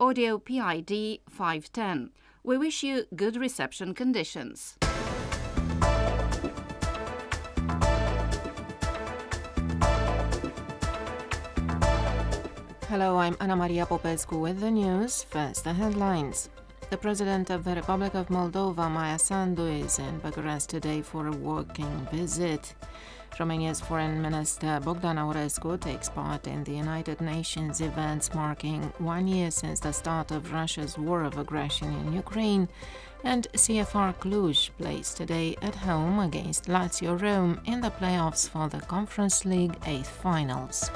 Audio PID 510. We wish you good reception conditions. Hello, I'm Anna Maria Popescu with the news. First, the headlines. The President of the Republic of Moldova, Maia Sandu, is in Bucharest today for a working visit. Romania's Foreign Minister Bogdan Aurescu takes part in the United Nations events marking one year since the start of Russia's war of aggression in Ukraine. And CFR Cluj plays today at home against Lazio Rome in the playoffs for the Conference League eighth finals.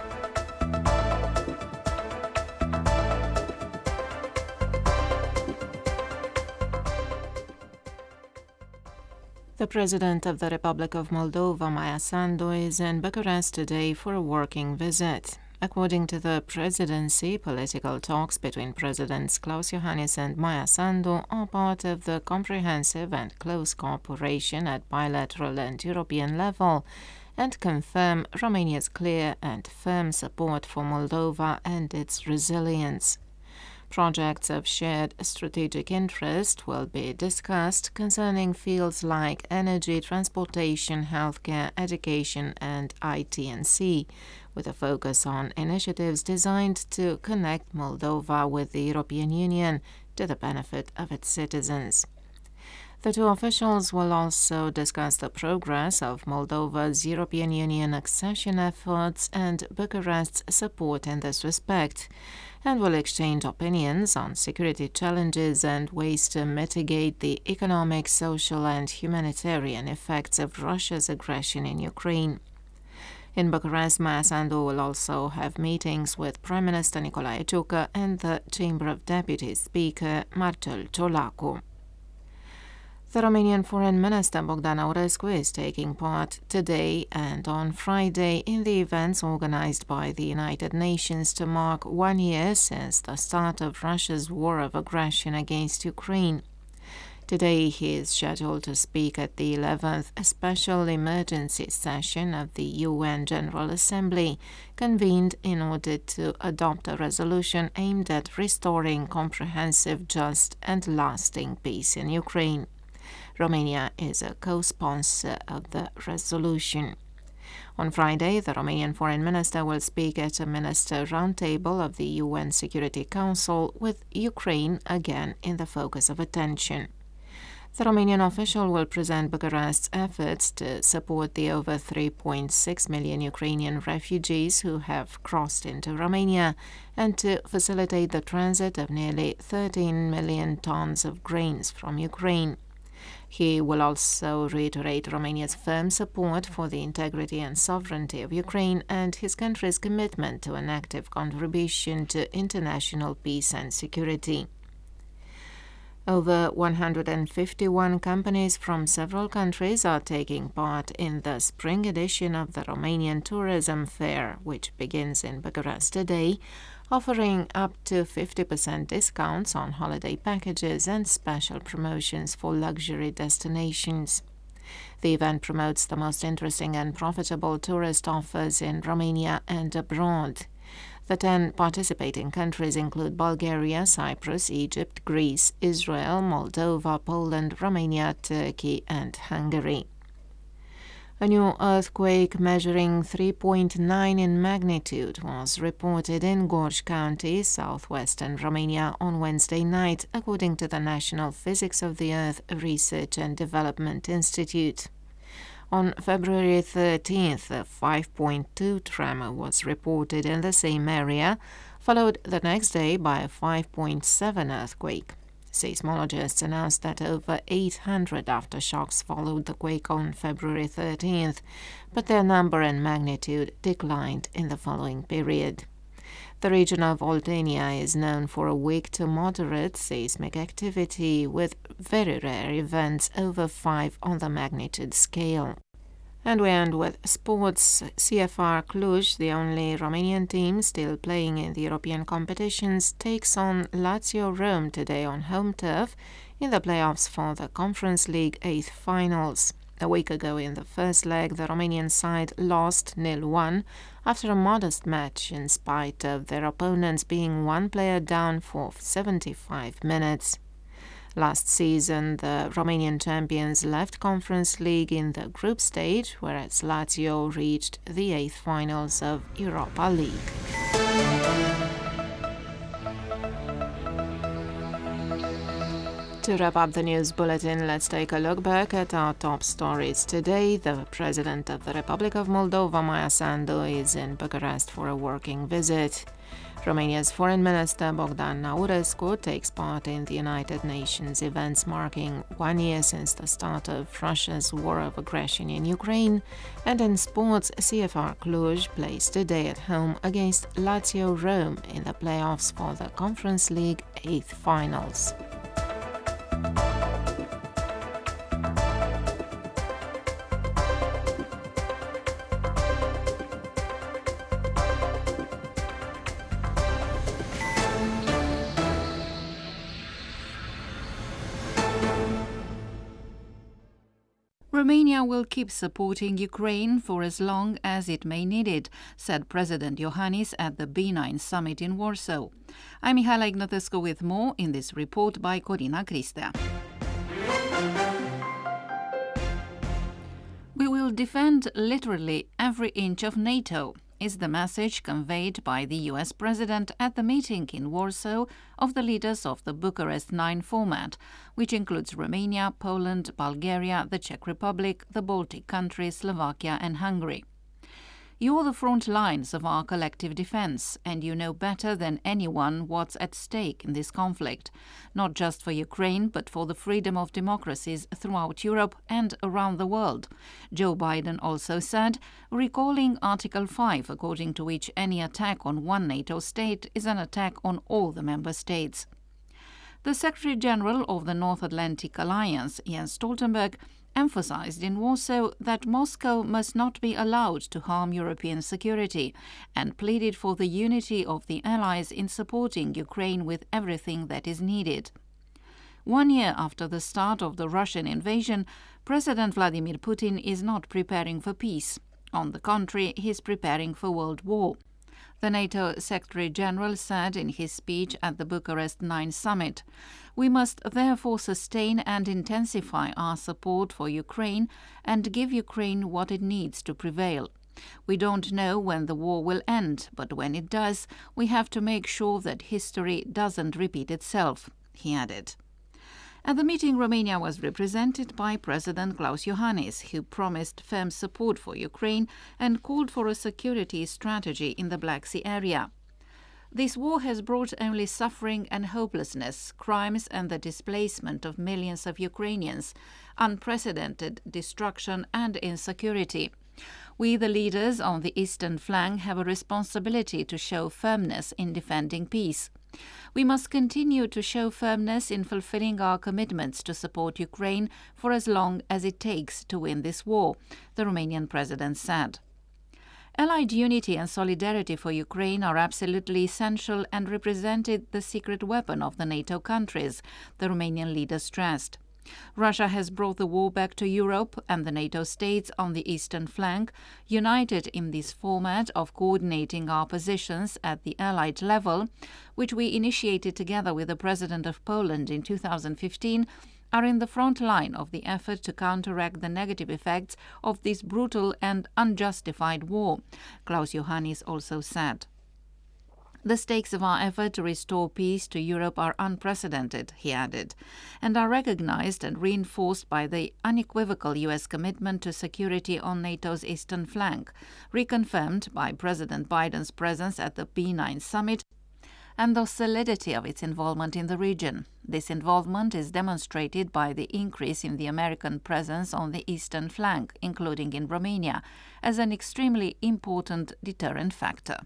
The President of the Republic of Moldova, Maia Sandu, is in Bucharest today for a working visit. According to the presidency, political talks between Presidents Klaus Iohannis and Maia Sandu are part of the comprehensive and close cooperation at bilateral and European level and confirm Romania's clear and firm support for Moldova and its resilience. Projects of shared strategic interest will be discussed concerning fields like energy, transportation, healthcare, education, and IT&C, with a focus on initiatives designed to connect Moldova with the European Union to the benefit of its citizens. The two officials will also discuss the progress of Moldova's European Union accession efforts and Bucharest's support in this respect and will exchange opinions on security challenges and ways to mitigate the economic, social, and humanitarian effects of Russia's aggression in Ukraine. In Bucharest, Maia Sandu will also have meetings with Prime Minister Nicolae Ciucă and the Chamber of Deputies Speaker Marcel Ciolacu. The Romanian Foreign Minister Bogdan Aurescu is taking part today and on Friday in the events organized by the United Nations to mark one year since the start of Russia's war of aggression against Ukraine. Today he is scheduled to speak at the 11th Special Emergency Session of the UN General Assembly, convened in order to adopt a resolution aimed at restoring comprehensive, just, and lasting peace in Ukraine. Romania is a co sponsor of the resolution. On Friday, the Romanian foreign minister will speak at a minister roundtable of the UN Security Council with Ukraine again in the focus of attention. The Romanian official will present Bucharest's efforts to support the over 3.6 million Ukrainian refugees who have crossed into Romania and to facilitate the transit of nearly 13 million tons of grains from Ukraine. He will also reiterate Romania's firm support for the integrity and sovereignty of Ukraine and his country's commitment to an active contribution to international peace and security. Over 151 companies from several countries are taking part in the spring edition of the Romanian Tourism Fair, which begins in Bucharest today, offering up to 50% discounts on holiday packages and special promotions for luxury destinations. The event promotes the most interesting and profitable tourist offers in Romania and abroad. The 10 participating countries include Bulgaria, Cyprus, Egypt, Greece, Israel, Moldova, Poland, Romania, Turkey, and Hungary. A new earthquake measuring 3.9 in magnitude was reported in Gorj County, southwestern Romania, on Wednesday night, according to the National Physics of the Earth Research and Development Institute. On February 13th, a 5.2 tremor was reported in the same area, followed the next day by a 5.7 earthquake. Seismologists announced that over 800 aftershocks followed the quake on February 13th, but their number and magnitude declined in the following period. The region of Oltenia is known for a weak to moderate seismic activity with very rare events over 5 on the magnitude scale. And we end with sports. CFR Cluj, the only Romanian team still playing in the European competitions, takes on Lazio Rome today on home turf in the playoffs for the Conference League eighth finals. A week ago in the first leg, the Romanian side lost nil 1 after a modest match in spite of their opponents being one player down for 75 minutes. Last season, the Romanian champions left Conference League in the group stage, whereas Lazio reached the eighth finals of Europa League. To wrap up the news bulletin, let's take a look back at our top stories. Today, the President of the Republic of Moldova, Maia Sandu, is in Bucharest for a working visit. Romania's Foreign Minister Bogdan Aurescu takes part in the United Nations events marking one year since the start of Russia's war of aggression in Ukraine. And in sports, CFR Cluj plays today at home against Lazio Rome in the playoffs for the Conference League eighth finals. Romania will keep supporting Ukraine for as long as it may need it, said President Iohannis at the B9 summit in Warsaw. I'm Mihaela Ignatescu with more in this report by Corina Cristea. We will defend literally every inch of NATO, is the message conveyed by the US President at the meeting in Warsaw of the leaders of the Bucharest 9 format, which includes Romania, Poland, Bulgaria, the Czech Republic, the Baltic countries, Slovakia, and Hungary. You're the front lines of our collective defense, and you know better than anyone what's at stake in this conflict, not just for Ukraine, but for the freedom of democracies throughout Europe and around the world. Joe Biden also said, recalling Article 5, according to which any attack on one NATO state is an attack on all the member states. The Secretary General of the North Atlantic Alliance, Jens Stoltenberg, emphasized in Warsaw that Moscow must not be allowed to harm European security and pleaded for the unity of the Allies in supporting Ukraine with everything that is needed. One year after the start of the Russian invasion, President Vladimir Putin is not preparing for peace. On the contrary, he is preparing for world war. The NATO Secretary General said in his speech at the Bucharest 9 summit. We must therefore sustain and intensify our support for Ukraine and give Ukraine what it needs to prevail. We don't know when the war will end, but when it does, we have to make sure that history doesn't repeat itself, he added. At the meeting, Romania was represented by President Klaus Iohannis, who promised firm support for Ukraine and called for a security strategy in the Black Sea area. This war has brought only suffering and hopelessness, crimes and the displacement of millions of Ukrainians, unprecedented destruction and insecurity. We, the leaders on the eastern flank, have a responsibility to show firmness in defending peace. We must continue to show firmness in fulfilling our commitments to support Ukraine for as long as it takes to win this war, the Romanian president said. Allied unity and solidarity for Ukraine are absolutely essential and represented the secret weapon of the NATO countries, the Romanian leader stressed. Russia has brought the war back to Europe and the NATO states on the eastern flank, united in this format of coordinating our positions at the Allied level, which we initiated together with the President of Poland in 2015, are in the front line of the effort to counteract the negative effects of this brutal and unjustified war, Klaus Iohannis also said. The stakes of our effort to restore peace to Europe are unprecedented, he added, and are recognized and reinforced by the unequivocal US commitment to security on NATO's eastern flank, reconfirmed by President Biden's presence at the B9 summit and the solidity of its involvement in the region. This involvement is demonstrated by the increase in the American presence on the eastern flank, including in Romania, as an extremely important deterrent factor.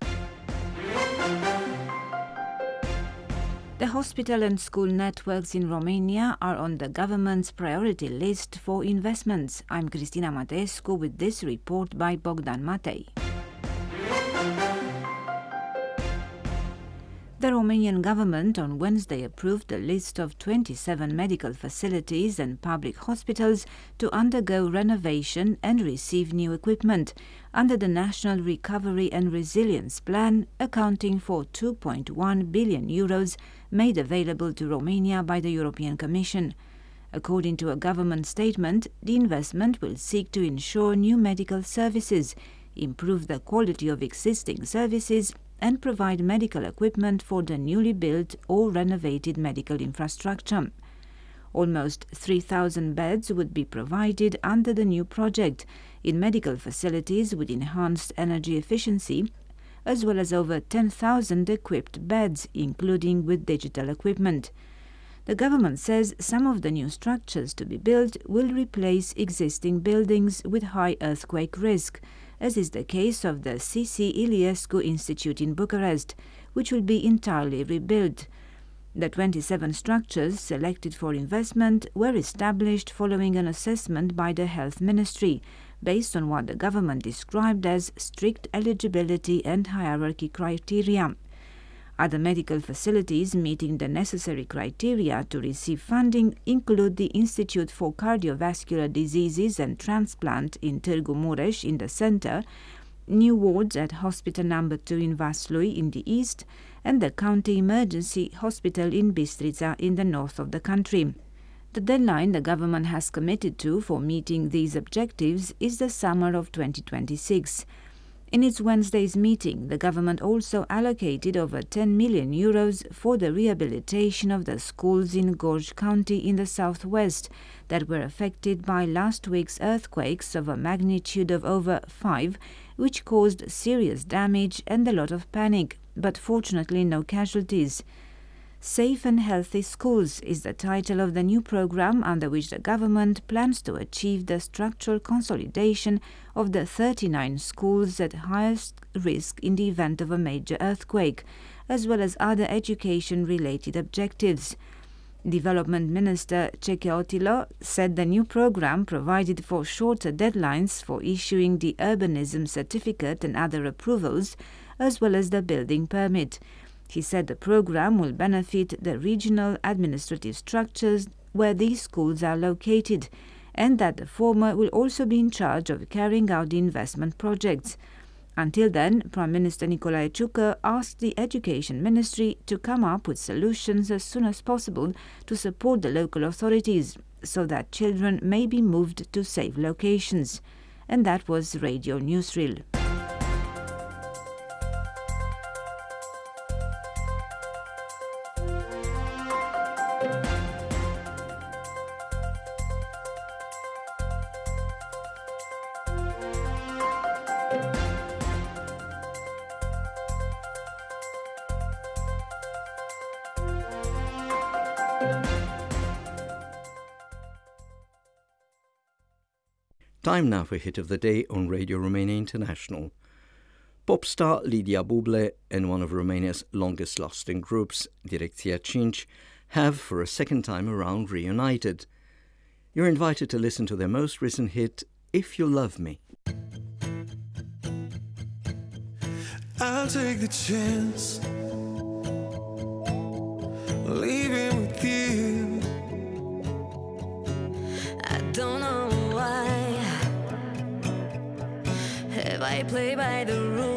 The hospital and school networks in Romania are on the government's priority list for investments. I'm Cristina Mateescu with this report by Bogdan Matei. The Romanian government on Wednesday approved a list of 27 medical facilities and public hospitals to undergo renovation and receive new equipment under the National Recovery and Resilience Plan, accounting for 2.1 billion euros made available to Romania by the European Commission. According to a government statement, the investment will seek to ensure new medical services, improve the quality of existing services and provide medical equipment for the newly built or renovated medical infrastructure. Almost 3,000 beds would be provided under the new project in medical facilities with enhanced energy efficiency, as well as over 10,000 equipped beds, including with digital equipment. The government says some of the new structures to be built will replace existing buildings with high earthquake risk, as is the case of the CC Iliescu Institute in Bucharest, which will be entirely rebuilt. The 27 structures selected for investment were established following an assessment by the Health Ministry, based on what the government described as strict eligibility and hierarchy criteria. Other medical facilities meeting the necessary criteria to receive funding include the Institute for Cardiovascular Diseases and Transplant in Târgu Mureș in the center, new wards at Hospital Number 2 in Vaslui in the east, and the County Emergency Hospital in Bistrița in the north of the country. The deadline the government has committed to for meeting these objectives is the summer of 2026. In its Wednesday's meeting, the government also allocated over 10 million euros for the rehabilitation of the schools in Gorj County in the southwest that were affected by last week's earthquakes of a magnitude of over 5, which caused serious damage and a lot of panic, but fortunately no casualties. Safe and Healthy Schools is the title of the new program under which the government plans to achieve the structural consolidation of the 39 schools at highest risk in the event of a major earthquake, as well as other education related objectives. Development Minister Cseke Attila said the new program provided for shorter deadlines for issuing the urbanism certificate and other approvals, as well as the building permit. He said the program will benefit the regional administrative structures where these schools are located, and that the former will also be in charge of carrying out the investment projects. Until then, Prime Minister Nicolae Ciucă asked the Education Ministry to come up with solutions as soon as possible to support the local authorities so that children may be moved to safe locations. And that was Radio Newsreel. Time now for Hit of the Day on Radio Romania International. Pop star Lidia Buble and one of Romania's longest lasting groups, Direcția 5, have for a second time around reunited. You're invited to listen to their most recent hit, If You Love Me. I'll take the chance leaving with you. I don't know Have I play by the rules?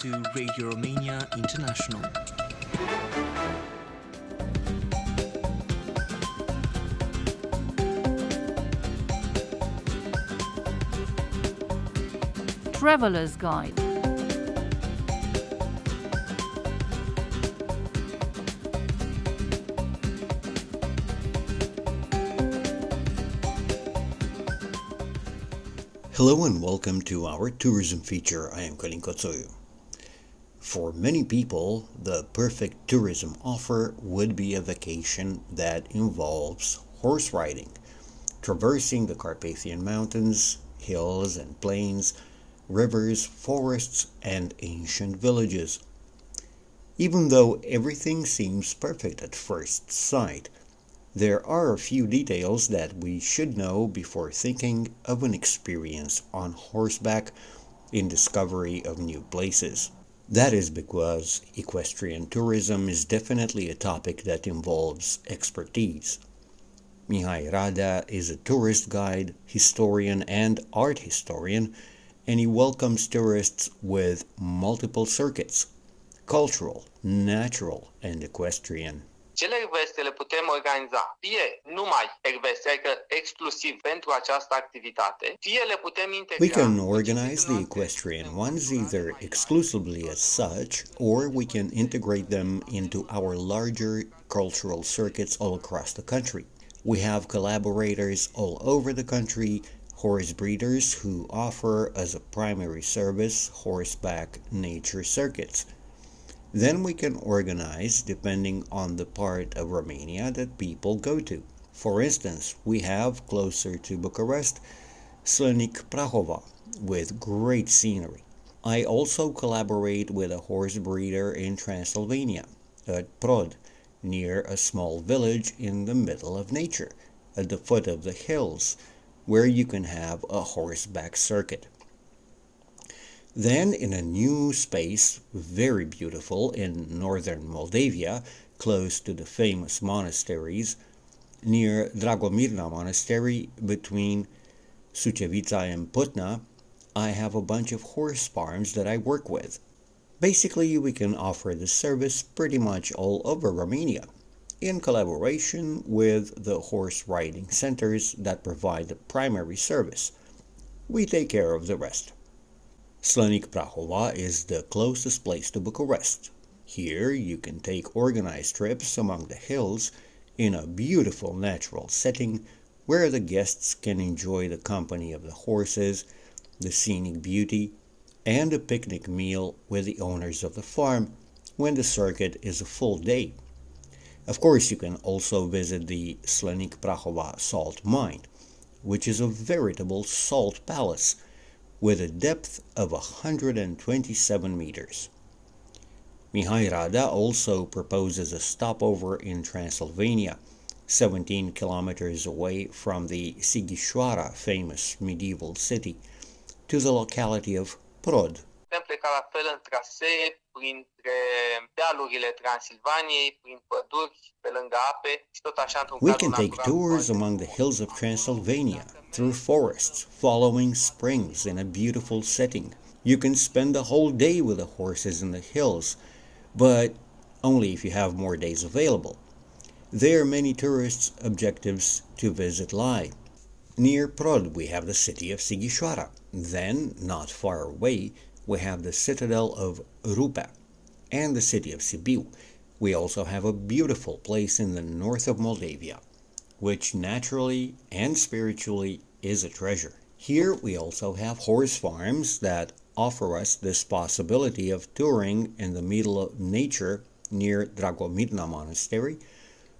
To Radio Romania International. Traveler's Guide. Hello and welcome to our tourism feature. I am Colin Kotsoyu. For many people, the perfect tourism offer would be a vacation that involves horse riding, traversing the Carpathian Mountains, hills and plains, rivers, forests, and ancient villages. Even though everything seems perfect at first sight, there are a few details that we should know before thinking of an experience on horseback in discovery of new places. That is because equestrian tourism is definitely a topic that involves expertise. Mihai Rada is a tourist guide, historian, and art historian, and he welcomes tourists with multiple circuits cultural, natural, and equestrian. Le putem organiza fie numai adică exclusiv pentru această activitate, fie le putem integra... We can organize the equestrian ones either exclusively as such, or we can integrate them into our larger cultural circuits all across the country. We have collaborators all over the country, horse breeders who offer as a primary service horseback nature circuits. Then we can organize depending on the part of Romania that people go to. For instance, we have closer to Bucharest Slănic Prahova with great scenery. I also collaborate with a horse breeder in Transylvania at Prod, near a small village in the middle of nature, at the foot of the hills, where you can have a horseback circuit. Then, in a new space, very beautiful, in northern Moldavia, close to the famous monasteries, near Dragomirna Monastery between Sucevița and Putna, I have a bunch of horse farms that I work with. Basically, we can offer the service pretty much all over Romania, in collaboration with the horse riding centers that provide the primary service. We take care of the rest. Slănic Prahova is the closest place to Bucharest. Here you can take organized trips among the hills in a beautiful natural setting where the guests can enjoy the company of the horses, the scenic beauty, and a picnic meal with the owners of the farm when the circuit is a full day. Of course, you can also visit the Slănic Prahova salt mine, which is a veritable salt palace with a depth of 127 meters. Mihai Rada also proposes a stopover in Transylvania, 17 kilometers away from the Sighișoara famous medieval city, to the locality of Prod. Putem pleca la fel în trasee, printre dealurile Transilvaniei, prin păduri, pe lângă ape și tot așa într-un We can take tours among the hills of Transylvania, through forests, following springs in a beautiful setting. You can spend the whole day with the horses in the hills, but only if you have more days available. There are many tourists' objectives to visit lie. Near Prod, we have the city of Sighișoara. Then, not far away, we have the citadel of Rupea and the city of Sibiu. We also have a beautiful place in the north of Moldavia, which naturally and spiritually is a treasure. Here we also have horse farms that offer us this possibility of touring in the middle of nature near Dragomirna Monastery,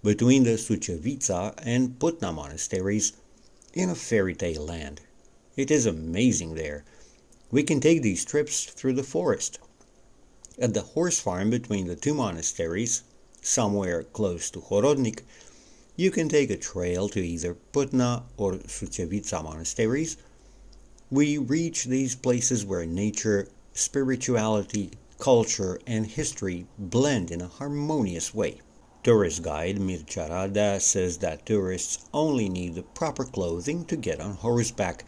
between the Sucevița and Putna monasteries in a fairy tale land. It is amazing there. We can take these trips through the forest. At the horse farm between the two monasteries, somewhere close to Horodnic, you can take a trail to either Putna or Sucevița monasteries. We reach these places where nature, spirituality, culture, and history blend in a harmonious way. Tourist guide Mircea Rada says that tourists only need the proper clothing to get on horseback,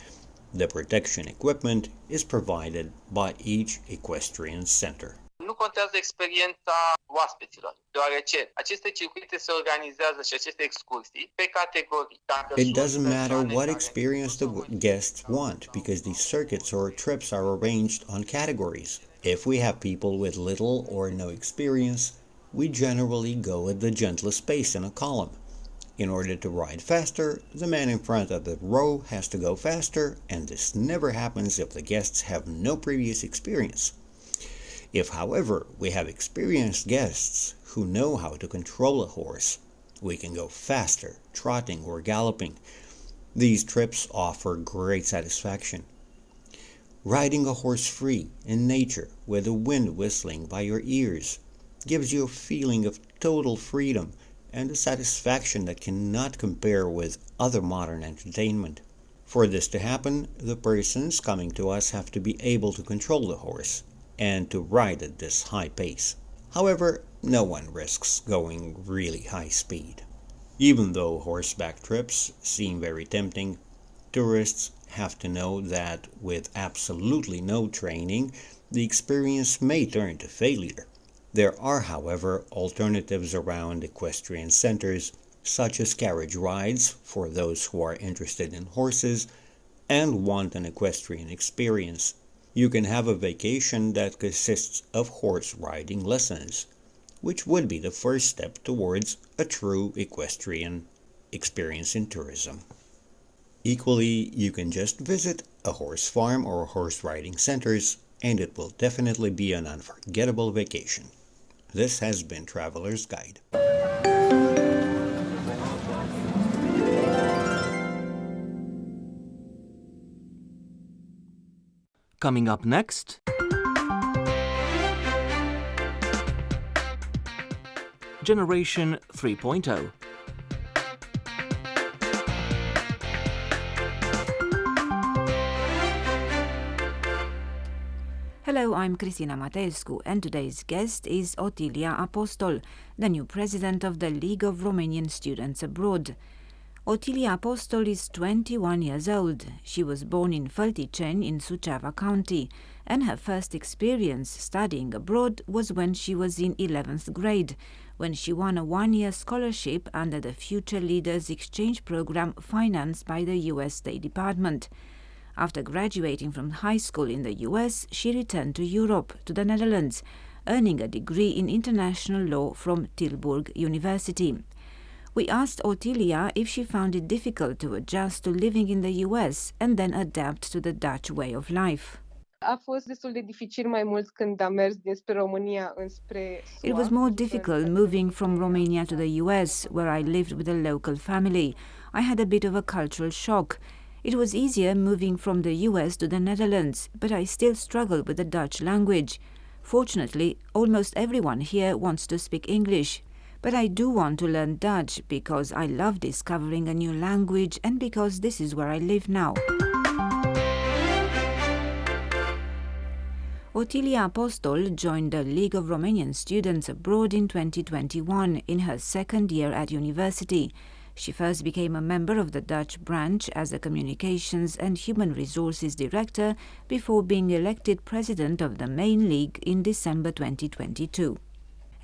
The protection equipment is provided by each equestrian center. Nu contează experiența oaspeților, deoarece aceste circuite se organizează și aceste excursii pe categorii. It doesn't matter what experience the guests want because these circuits or trips are arranged on categories. If we have people with little or no experience, we generally go at the gentlest pace in a column. In order to ride faster, the man in front of the row has to go faster, and this never happens if the guests have no previous experience. If, however, we have experienced guests who know how to control a horse, we can go faster, trotting or galloping. These trips offer great satisfaction. Riding a horse free in nature with the wind whistling by your ears gives you a feeling of total freedom and a satisfaction that cannot compare with other modern entertainment. For this to happen, the persons coming to us have to be able to control the horse and to ride at this high pace. However, no one risks going really high speed. Even though horseback trips seem very tempting, tourists have to know that with absolutely no training, the experience may turn to failure. There are, however, alternatives around equestrian centers, such as carriage rides for those who are interested in horses and want an equestrian experience. You can have a vacation that consists of horse riding lessons, which would be the first step towards a true equestrian experience in tourism. Equally, you can just visit a horse farm or horse riding centers, and it will definitely be an unforgettable vacation. This has been Traveler's Guide. Coming up next. Generation oh. 3.0. Hello, I'm Cristina Mateescu, and today's guest is Otilia Apostol, the new president of the League of Romanian Students Abroad. Otilia Apostol is 21 years old. She was born in Fălticeni in Suceava County, and her first experience studying abroad was when she was in 11th grade, when she won a one-year scholarship under the Future Leaders Exchange Program financed by the US State Department. After graduating from high school in the US, she returned to Europe, to the Netherlands, earning a degree in international law from Tilburg University. We asked Otilia if she found it difficult to adjust to living in the US and then adapt to the Dutch way of life. A fost destul de dificil mai mult când am mers dinspre România înspre SUA. It was more difficult moving from Romania to the US, where I lived with a local family. I had a bit of a cultural shock. It was easier moving from the US to the Netherlands, but I still struggle with the Dutch language. Fortunately, almost everyone here wants to speak English. But I do want to learn Dutch because I love discovering a new language and because this is where I live now. Otilia Apostol joined the League of Romanian Students Abroad in 2021 in her second year at university. She first became a member of the Dutch branch as a Communications and Human Resources Director before being elected president of the main league in December 2022.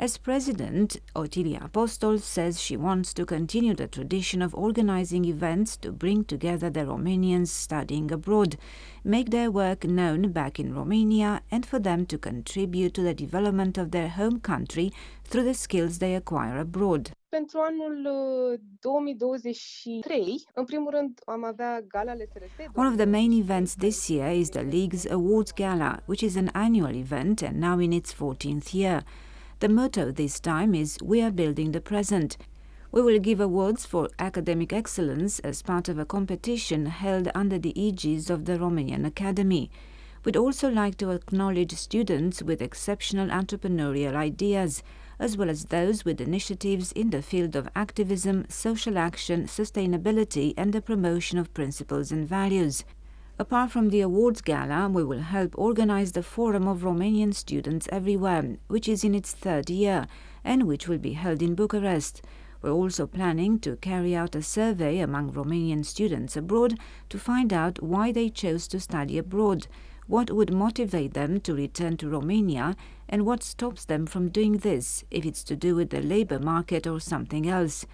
As president, Otilia Apostol says she wants to continue the tradition of organizing events to bring together the Romanians studying abroad, make their work known back in Romania, and for them to contribute to the development of their home country through the skills they acquire abroad. Pentru anul uh, 2023, în primul rând, am avea. One of the main events this year is the League's Awards Gala, which is an annual event and now in its 14th year. The motto this time is We are building the present. We will give awards for academic excellence as part of a competition held under the aegis of the Romanian Academy. We'd also like to acknowledge students with exceptional entrepreneurial ideas, as well as those with initiatives in the field of activism, social action, sustainability, and the promotion of principles and values. Apart from the awards gala, we will help organize the Forum of Romanian Students Everywhere, which is in its third year and which will be held in Bucharest. We're also planning to carry out a survey among Romanian students abroad to find out why they chose to study abroad, what would motivate them to return to Romania, and what stops them from doing this, if it's to do with the labor market or something else.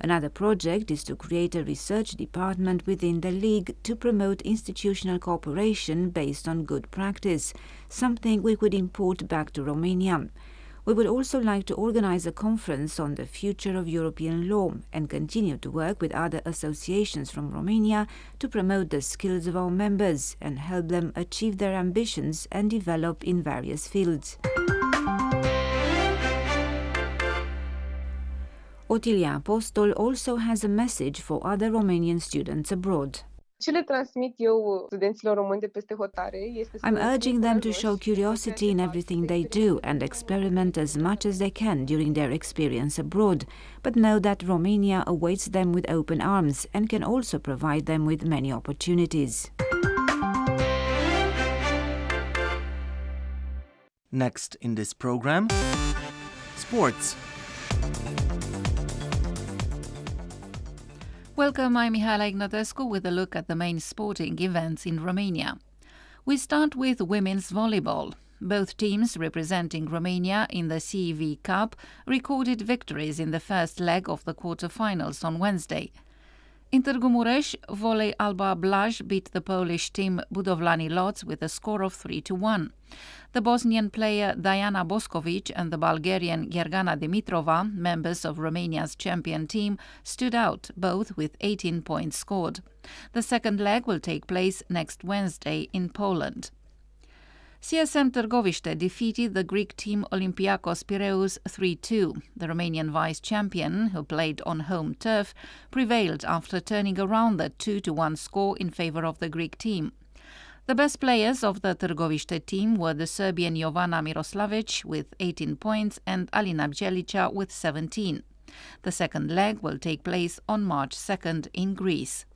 Another project is to create a research department within the League to promote institutional cooperation based on good practice, something we could import back to Romania. We would also like to organize a conference on the future of European law and continue to work with other associations from Romania to promote the skills of our members and help them achieve their ambitions and develop in various fields. Otilia Apostol also has a message for other Romanian students abroad. Ce le transmit eu studenților români de peste hotare este să I'm urging them to show curiosity in everything they do and experiment as much as they can during their experience abroad, but know that Romania awaits them with open arms and can also provide them with many opportunities. Next in this program, sports. Welcome, I'm Mihaela Ignatescu with a look at the main sporting events in Romania. We start with women's volleyball. Both teams representing Romania in the CEV Cup recorded victories in the first leg of the quarter-finals on Wednesday. In Târgu Mureș, Volley Alba Blaj beat the Polish team Budowlani Lodz with a score of 3 to 1. The Bosnian player Diana Boskovic and the Bulgarian Gergana Dimitrova, members of Romania's champion team, stood out, both with 18 points scored. The second leg will take place next Wednesday in Poland. CSM Târgoviște defeated the Greek team Olympiakos Piraeus 3-2. The Romanian vice champion, who played on home turf, prevailed after turning around the 2-1 score in favor of the Greek team. The best players of the Târgoviște team were the Serbian Jovana Miroslavic with 18 points and Alina Bjelica with 17. The second leg will take place on March 2nd in Greece.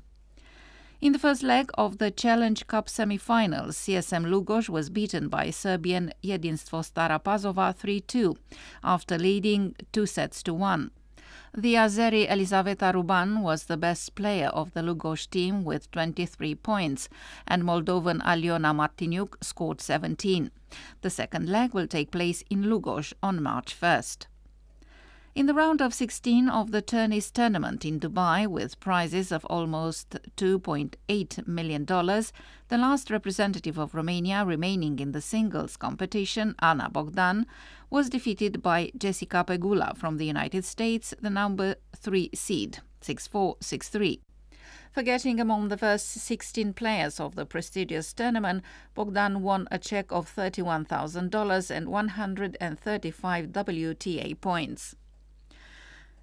In the first leg of the Challenge Cup semi-finals, CSM Lugoj was beaten by Serbian Jedinstvo Stara Pazova 3-2 after leading two sets to one. The Azeri Elizaveta Ruban was the best player of the Lugoj team with 23 points, and Moldovan Aliona Martiniuk scored 17. The second leg will take place in Lugoj on March 1st. In the round of 16 of the tennis tournament in Dubai, with prizes of almost $2.8 million, the last representative of Romania remaining in the singles competition, Ana Bogdan, was defeated by Jessica Pegula from the United States, the number 3 seed, 6-4, 6-3. Forgetting among the first 16 players of the prestigious tournament, Bogdan won a check of $31,000 and 135 WTA points.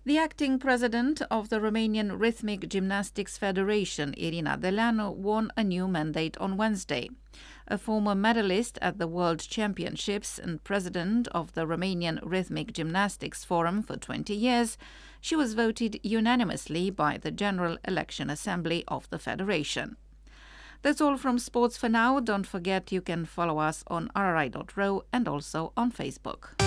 The acting president of the Romanian Rhythmic Gymnastics Federation, Irina Deleanu, won a new mandate on Wednesday. A former medalist at the World Championships and president of the Romanian Rhythmic Gymnastics Forum for 20 years, she was voted unanimously by the General Election Assembly of the Federation. That's all from sports for now. Don't forget you can follow us on rri.ro and also on Facebook.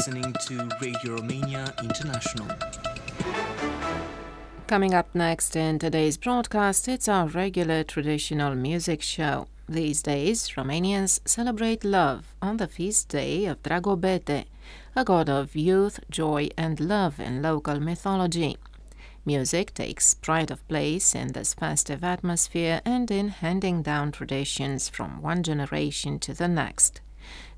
Listening to Radio Romania International. Coming up next in today's broadcast, it's our regular traditional music show. These days, Romanians celebrate love on the feast day of Dragobete, a god of youth, joy, and love in local mythology. Music takes pride of place in this festive atmosphere and in handing down traditions from one generation to the next.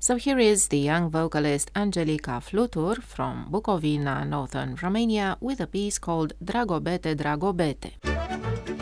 So here is the young vocalist Angelica Flutur from Bucovina, northern Romania, with a piece called Dragobete Dragobete.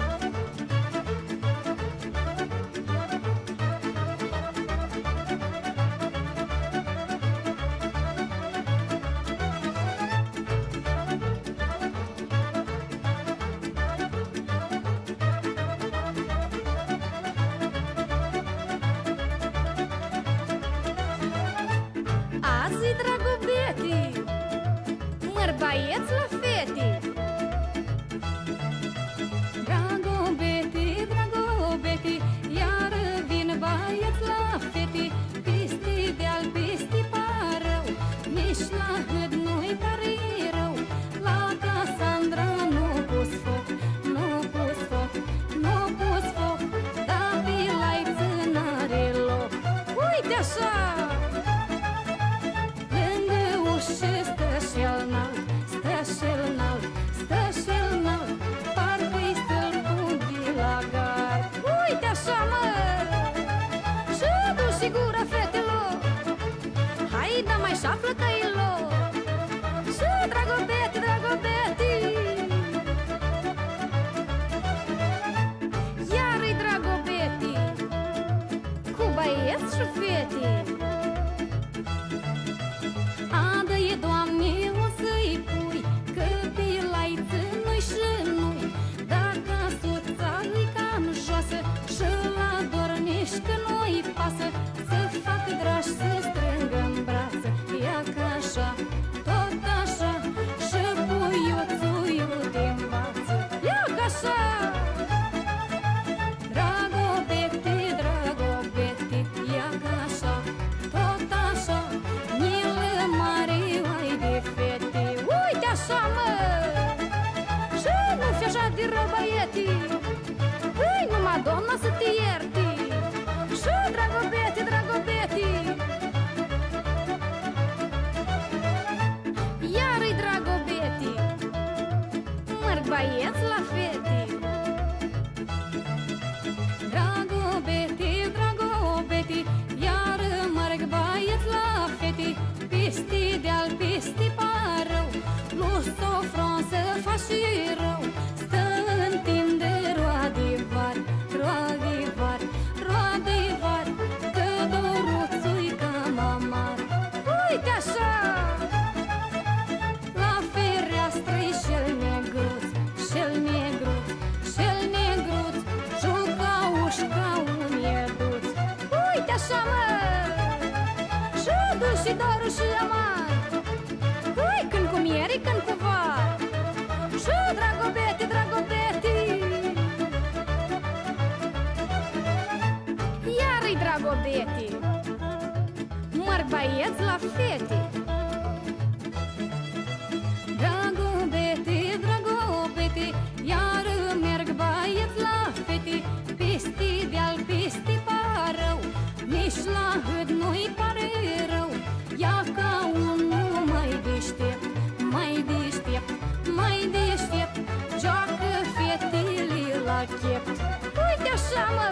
așa, mă!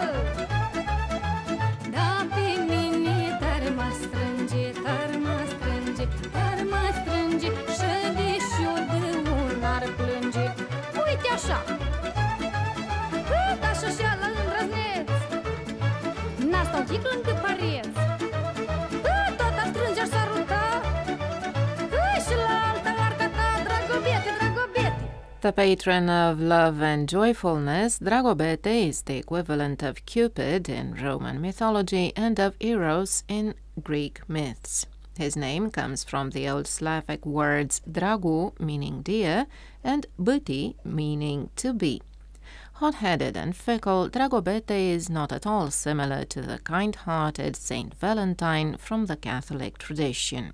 Da, pe mine dar mă strânge, dar mă strânge, dar mă strânge Și deși eu de un ar plânge Uite așa! Cât așa și la îndrăzneț N-a stat încât pare The patron of love and joyfulness, Dragobete is the equivalent of Cupid in Roman mythology and of Eros in Greek myths. His name comes from the Old Slavic words dragu, meaning dear, and buti, meaning to be. Hot-headed and fickle, Dragobete is not at all similar to the kind-hearted Saint Valentine from the Catholic tradition.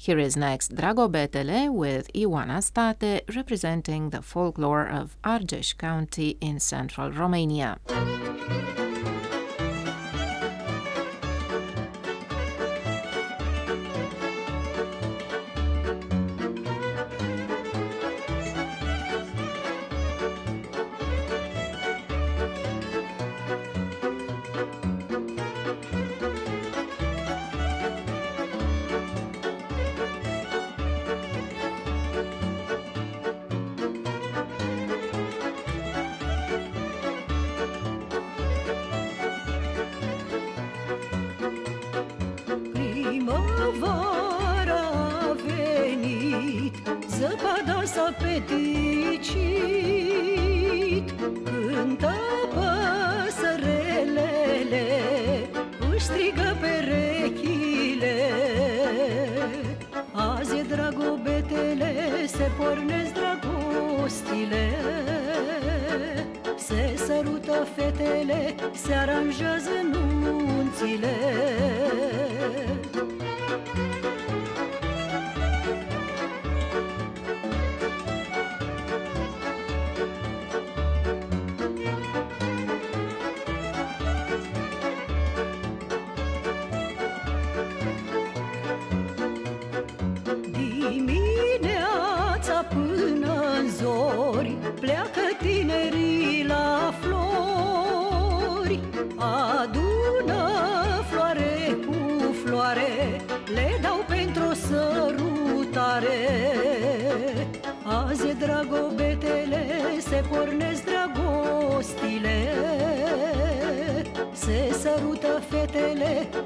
Here is next Dragobetele with Ioana State representing the folklore of Argeș County in central Romania. apeticit Cântă păsărelele Își strigă perechile Azi e dragobetele Se pornesc dragostile Se sărută fetele Se aranjează nunțile Thank.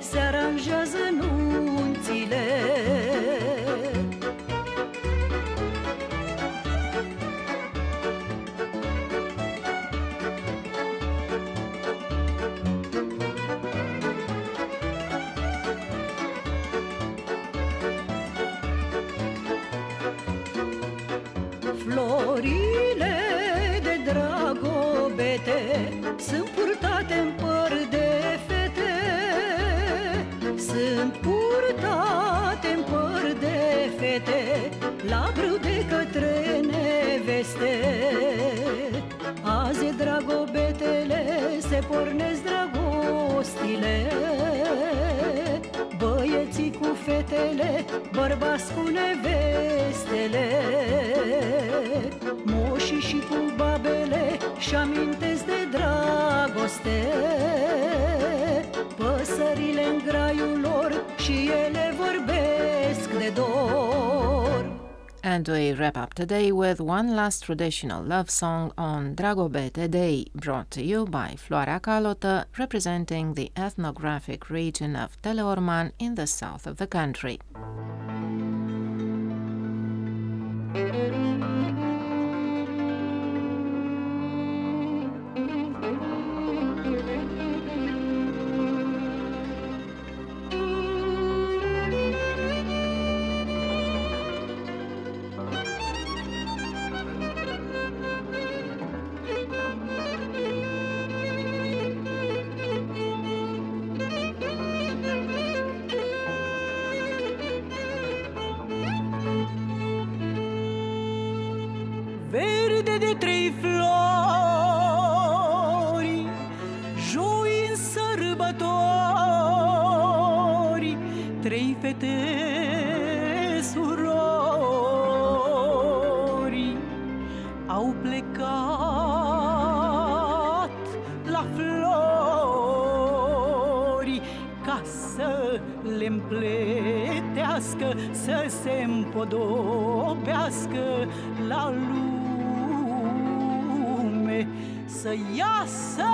Se aranjează nunțile. Florile fete La brâu de către neveste. Azi e dragobetele Se pornesc dragostile. Băieții cu fetele Bărbați cu nevestele. Moșii și cu babele Și amintesc de dragoste. Păsările în graiul lor Și ele vorbesc de dor And we wrap up today with one last traditional love song on Dragobete Day, brought to you by Floarea Calotă, representing the ethnographic region of Teleorman in the south of the country. Se împodobească la lume, să iasă.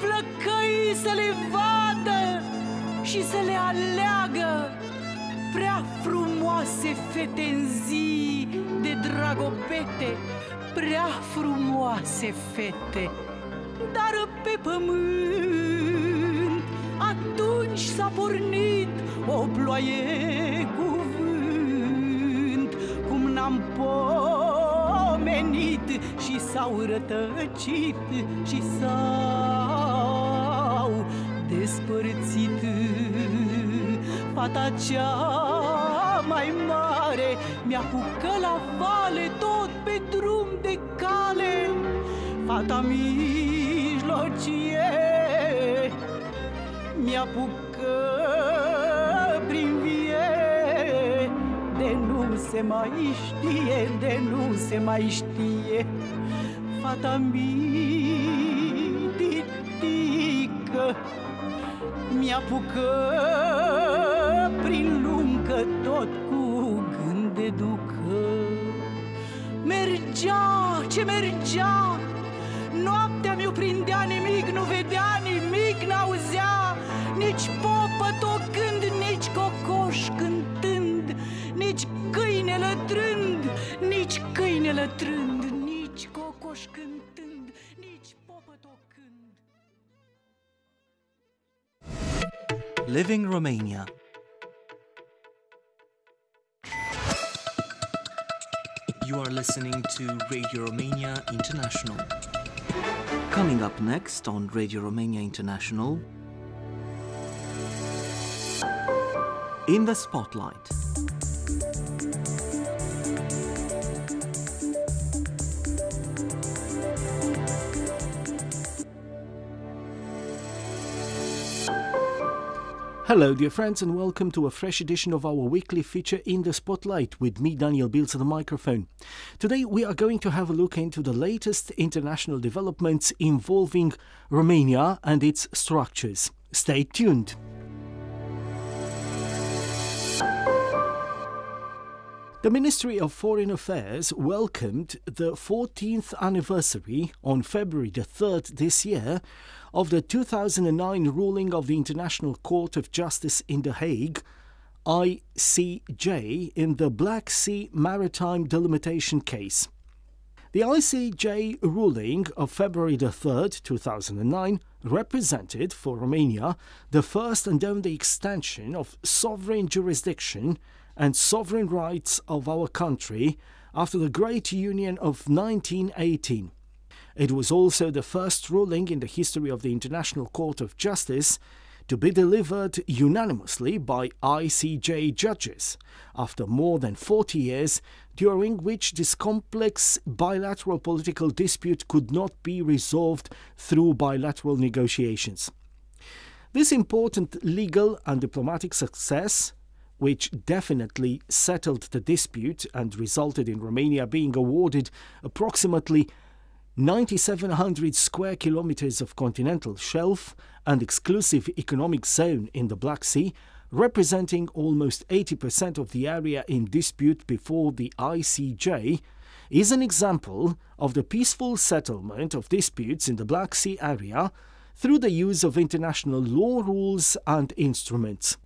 Flăcăi să le vadă și să le aleagă prea frumoase fete în zi de dragopete, prea frumoase fete, dar pe pământ atunci s-a pornit o ploaie cu vânt, cum n-am pomenit și s-au rătăcit și s-au despărțit. Fata cea mai mare mi-apucă la vale tot pe drum de cale. Fata mijlocie mi-apucă prin vie. De nu se mai știe, de nu se mai știe. Fata mititică mi-apucă prin luncă tot cu gând de ducă. Mergea, ce mergea, noaptea mi-o prindea nimic, nu vedea nimic, n-auzea, nici popă tocând, nici cocoș cântând, nici câine lătrând, nici câine lătrând, nici cocoș cântând, nici popă tocând. Living Romania. You are listening to Radio Romania International. Coming up next on Radio Romania International, In the Spotlight. Hello, dear friends, and welcome to a fresh edition of our weekly feature In the Spotlight with me, Daniel Bills, at the microphone. Today, we are going to have a look into the latest international developments involving Romania and its structures. Stay tuned. The Ministry of Foreign Affairs welcomed the 14th anniversary on February the 3rd this year of the 2009 ruling of the International Court of Justice in The Hague, ICJ, in the Black Sea Maritime Delimitation case. The ICJ ruling of February the 3rd, 2009, represented for Romania the first and only extension of sovereign jurisdiction and sovereign rights of our country after the Great Union of 1918. It was also the first ruling in the history of the International Court of Justice to be delivered unanimously by ICJ judges after more than 40 years, during which this complex bilateral political dispute could not be resolved through bilateral negotiations. This important legal and diplomatic success, which definitely settled the dispute and resulted in Romania being awarded approximately 9,700 square kilometers of continental shelf and exclusive economic zone in the Black Sea, representing almost 80% of the area in dispute before the ICJ, is an example of the peaceful settlement of disputes in the Black Sea area through the use of international law rules and instruments.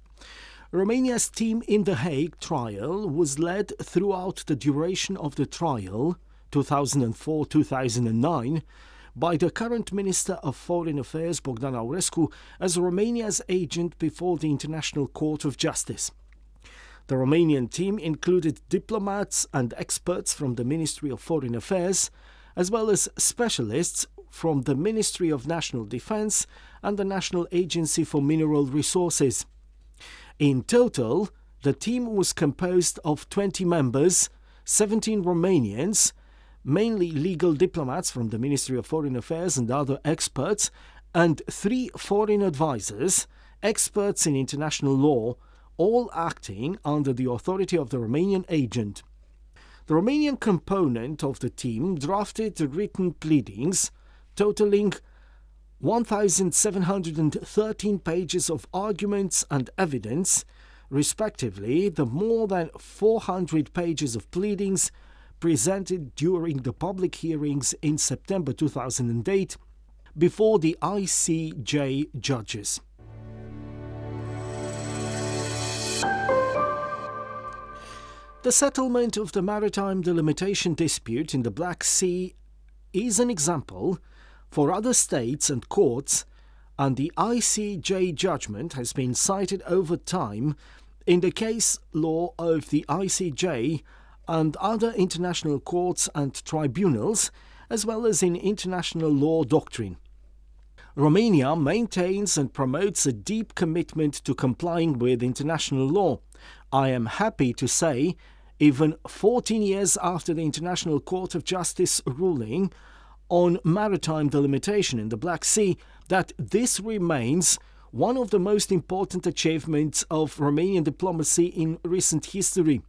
Romania's team in The Hague trial was led throughout the duration of the trial 2004 2009 by the current Minister of Foreign Affairs Bogdan Aurescu as Romania's agent before the International Court of Justice. The Romanian team included diplomats and experts from the Ministry of Foreign Affairs, as well as specialists from the Ministry of National Defense and the National Agency for Mineral Resources. In total, the team was composed of 20 members, 17 Romanians, mainly legal diplomats from the Ministry of Foreign Affairs and other experts, and three foreign advisors, experts in international law, all acting under the authority of the Romanian agent. The Romanian component of the team drafted written pleadings totaling 1,713 pages of arguments and evidence, respectively, the more than 400 pages of pleadings presented during the public hearings in September 2008 before the ICJ judges. The settlement of the maritime delimitation dispute in the Black Sea is an example for other states and courts, and the ICJ judgment has been cited over time in the case law of the ICJ and other international courts and tribunals, as well as in international law doctrine. Romania maintains and promotes a deep commitment to complying with international law. I am happy to say, even 14 years after the International Court of Justice ruling on maritime delimitation in the Black Sea, that this remains one of the most important achievements of Romanian diplomacy in recent history.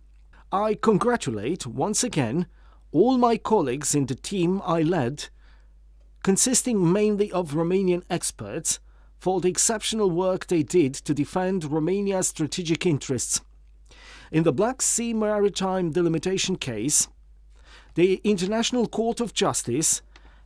I congratulate once again all my colleagues in the team I led, consisting mainly of Romanian experts, for the exceptional work they did to defend Romania's strategic interests. In the Black Sea Maritime Delimitation case, the International Court of Justice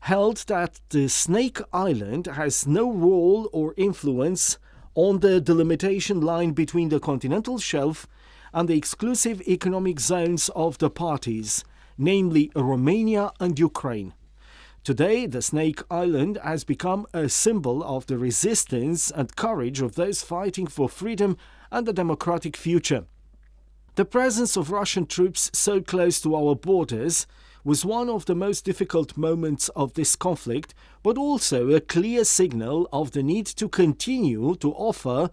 held that the Snake Island has no role or influence on the delimitation line between the continental shelf and the exclusive economic zones of the parties, namely Romania and Ukraine. Today, the Snake Island has become a symbol of the resistance and courage of those fighting for freedom and a democratic future. The presence of Russian troops so close to our borders was one of the most difficult moments of this conflict, but also a clear signal of the need to continue to offer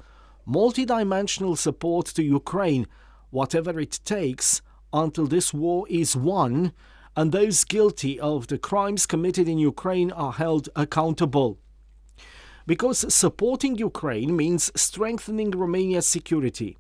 multidimensional support to Ukraine, whatever it takes, until this war is won and those guilty of the crimes committed in Ukraine are held accountable. Because supporting Ukraine means strengthening Romania's security.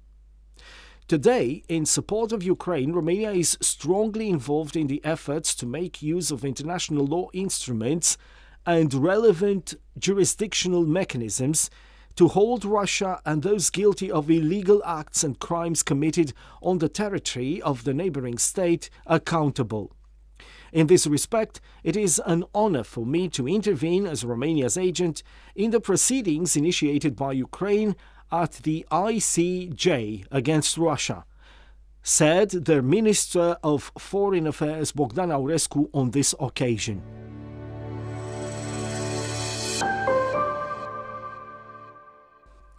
Today, in support of Ukraine, Romania is strongly involved in the efforts to make use of international law instruments and relevant jurisdictional mechanisms to hold Russia and those guilty of illegal acts and crimes committed on the territory of the neighboring state accountable. In this respect, it is an honor for me to intervene as Romania's agent in the proceedings initiated by Ukraine at the ICJ against Russia, said the Minister of Foreign Affairs Bogdan Aurescu on this occasion.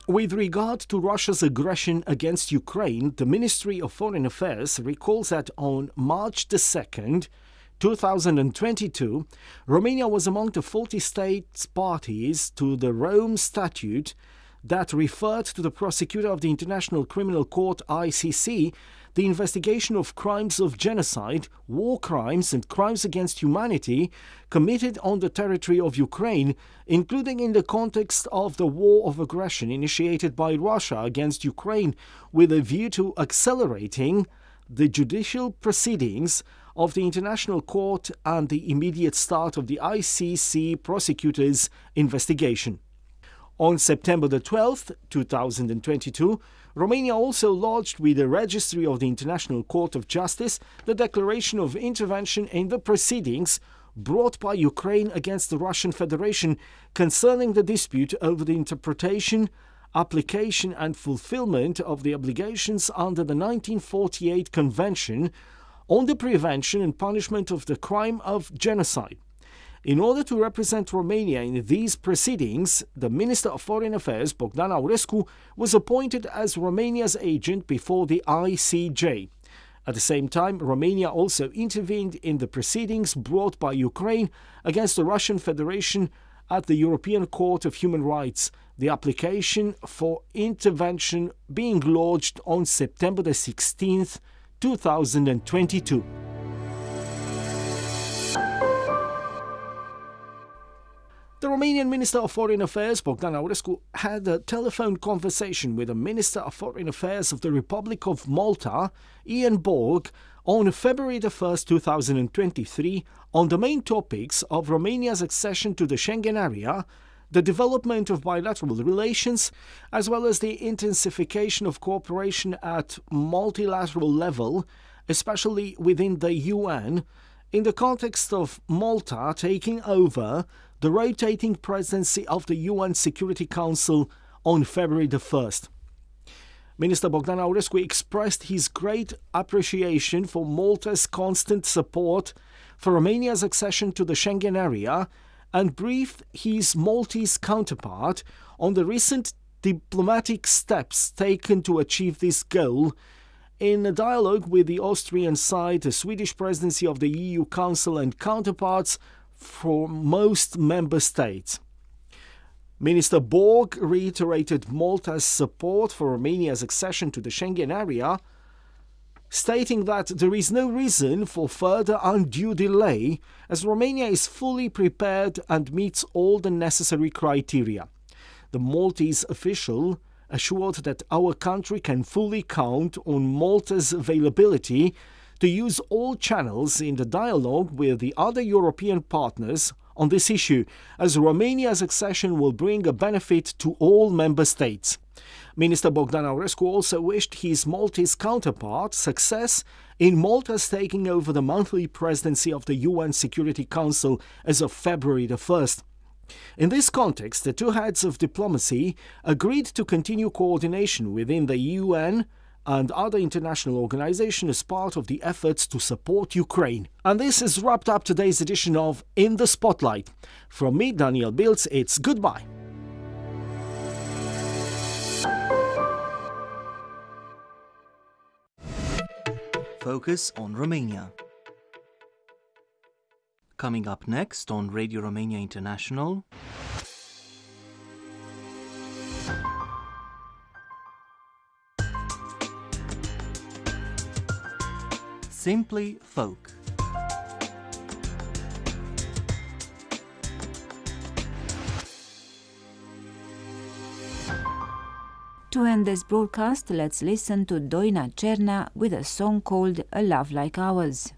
With regard to Russia's aggression against Ukraine, the Ministry of Foreign Affairs recalls that on March the 2nd, 2022, Romania was among the 40 states parties to the Rome Statute that referred to the prosecutor of the International Criminal Court ICC the investigation of crimes of genocide, war crimes, and crimes against humanity committed on the territory of Ukraine, including in the context of the war of aggression initiated by Russia against Ukraine, with a view to accelerating the judicial proceedings of the International Court and the immediate start of the ICC prosecutor's investigation. On September the 12th, 2022, Romania also lodged with the Registry of the International Court of Justice the declaration of intervention in the proceedings brought by Ukraine against the Russian Federation concerning the dispute over the interpretation, application, and fulfillment of the obligations under the 1948 Convention on the Prevention and Punishment of the Crime of Genocide. In order to represent Romania in these proceedings, the Minister of Foreign Affairs, Bogdan Aurescu, was appointed as Romania's agent before the ICJ. At the same time, Romania also intervened in the proceedings brought by Ukraine against the Russian Federation at the European Court of Human Rights, the application for intervention being lodged on September the 16th, 2022. The Romanian Minister of Foreign Affairs, Bogdan Aurescu, had a telephone conversation with the Minister of Foreign Affairs of the Republic of Malta, Ian Borg, on February 1, 2023, on the main topics of Romania's accession to the Schengen area, the development of bilateral relations, as well as the intensification of cooperation at multilateral level, especially within the UN, in the context of Malta taking over the rotating presidency of the UN Security Council on February the 1st. Minister Bogdan Aurescu expressed his great appreciation for Malta's constant support for Romania's accession to the Schengen area and briefed his Maltese counterpart on the recent diplomatic steps taken to achieve this goal in a dialogue with the Austrian side, the Swedish presidency of the EU Council, and counterparts for most member states. Minister Borg reiterated Malta's support for Romania's accession to the Schengen area, stating that there is no reason for further undue delay as Romania is fully prepared and meets all the necessary criteria. The Maltese official assured that our country can fully count on Malta's availability to use all channels in the dialogue with the other European partners on this issue, as Romania's accession will bring a benefit to all member states. Minister Bogdan Aurescu also wished his Maltese counterpart success in Malta's taking over the monthly presidency of the UN Security Council as of February the 1st. In this context, the two heads of diplomacy agreed to continue coordination within the UN and other international organizations as part of the efforts to support Ukraine. And this has wrapped up today's edition of In the Spotlight. From me, Daniel Biltz, it's goodbye. focus on Romania. Coming up next on Radio Romania International. Simply Folk. To end this broadcast, let's listen to Doina Cerna with a song called A Love Like Ours.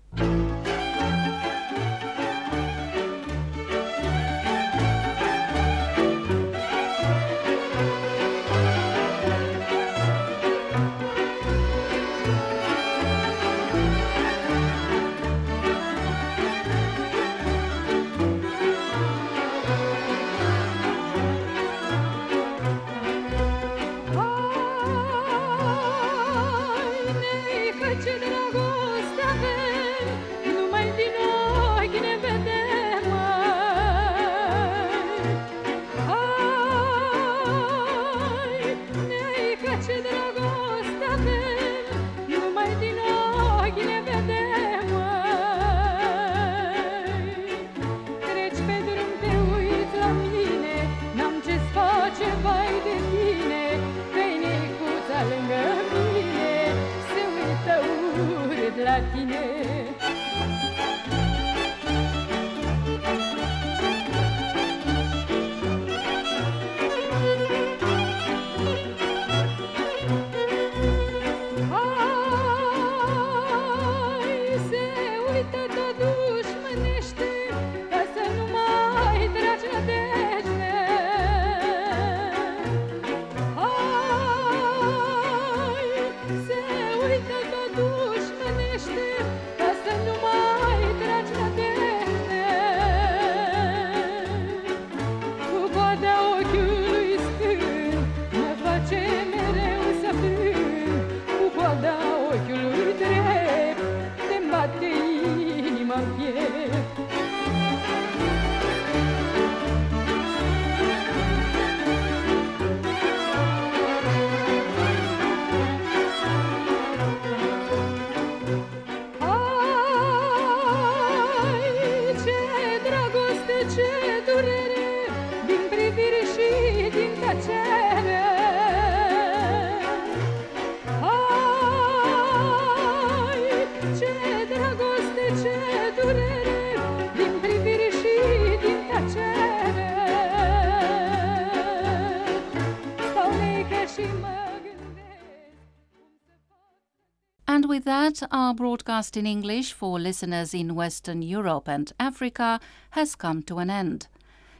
Our broadcast in English for listeners in Western Europe and Africa has come to an end.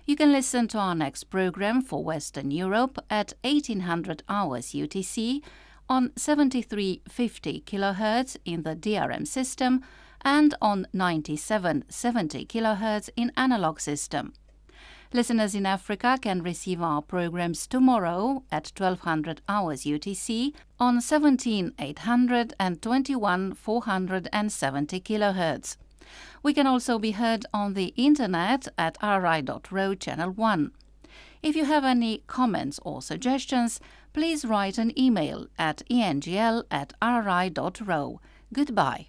You can listen to our next program for Western Europe at 1800 hours UTC on 7350 kHz in the DRM system and on 9770 kHz in analog system. Listeners in Africa can receive our programs tomorrow at 1200 hours UTC on 17800 and 21470 kHz. We can also be heard on the internet at rri.ro channel 1. If you have any comments or suggestions, please write an email at engl at rri.ro. Goodbye.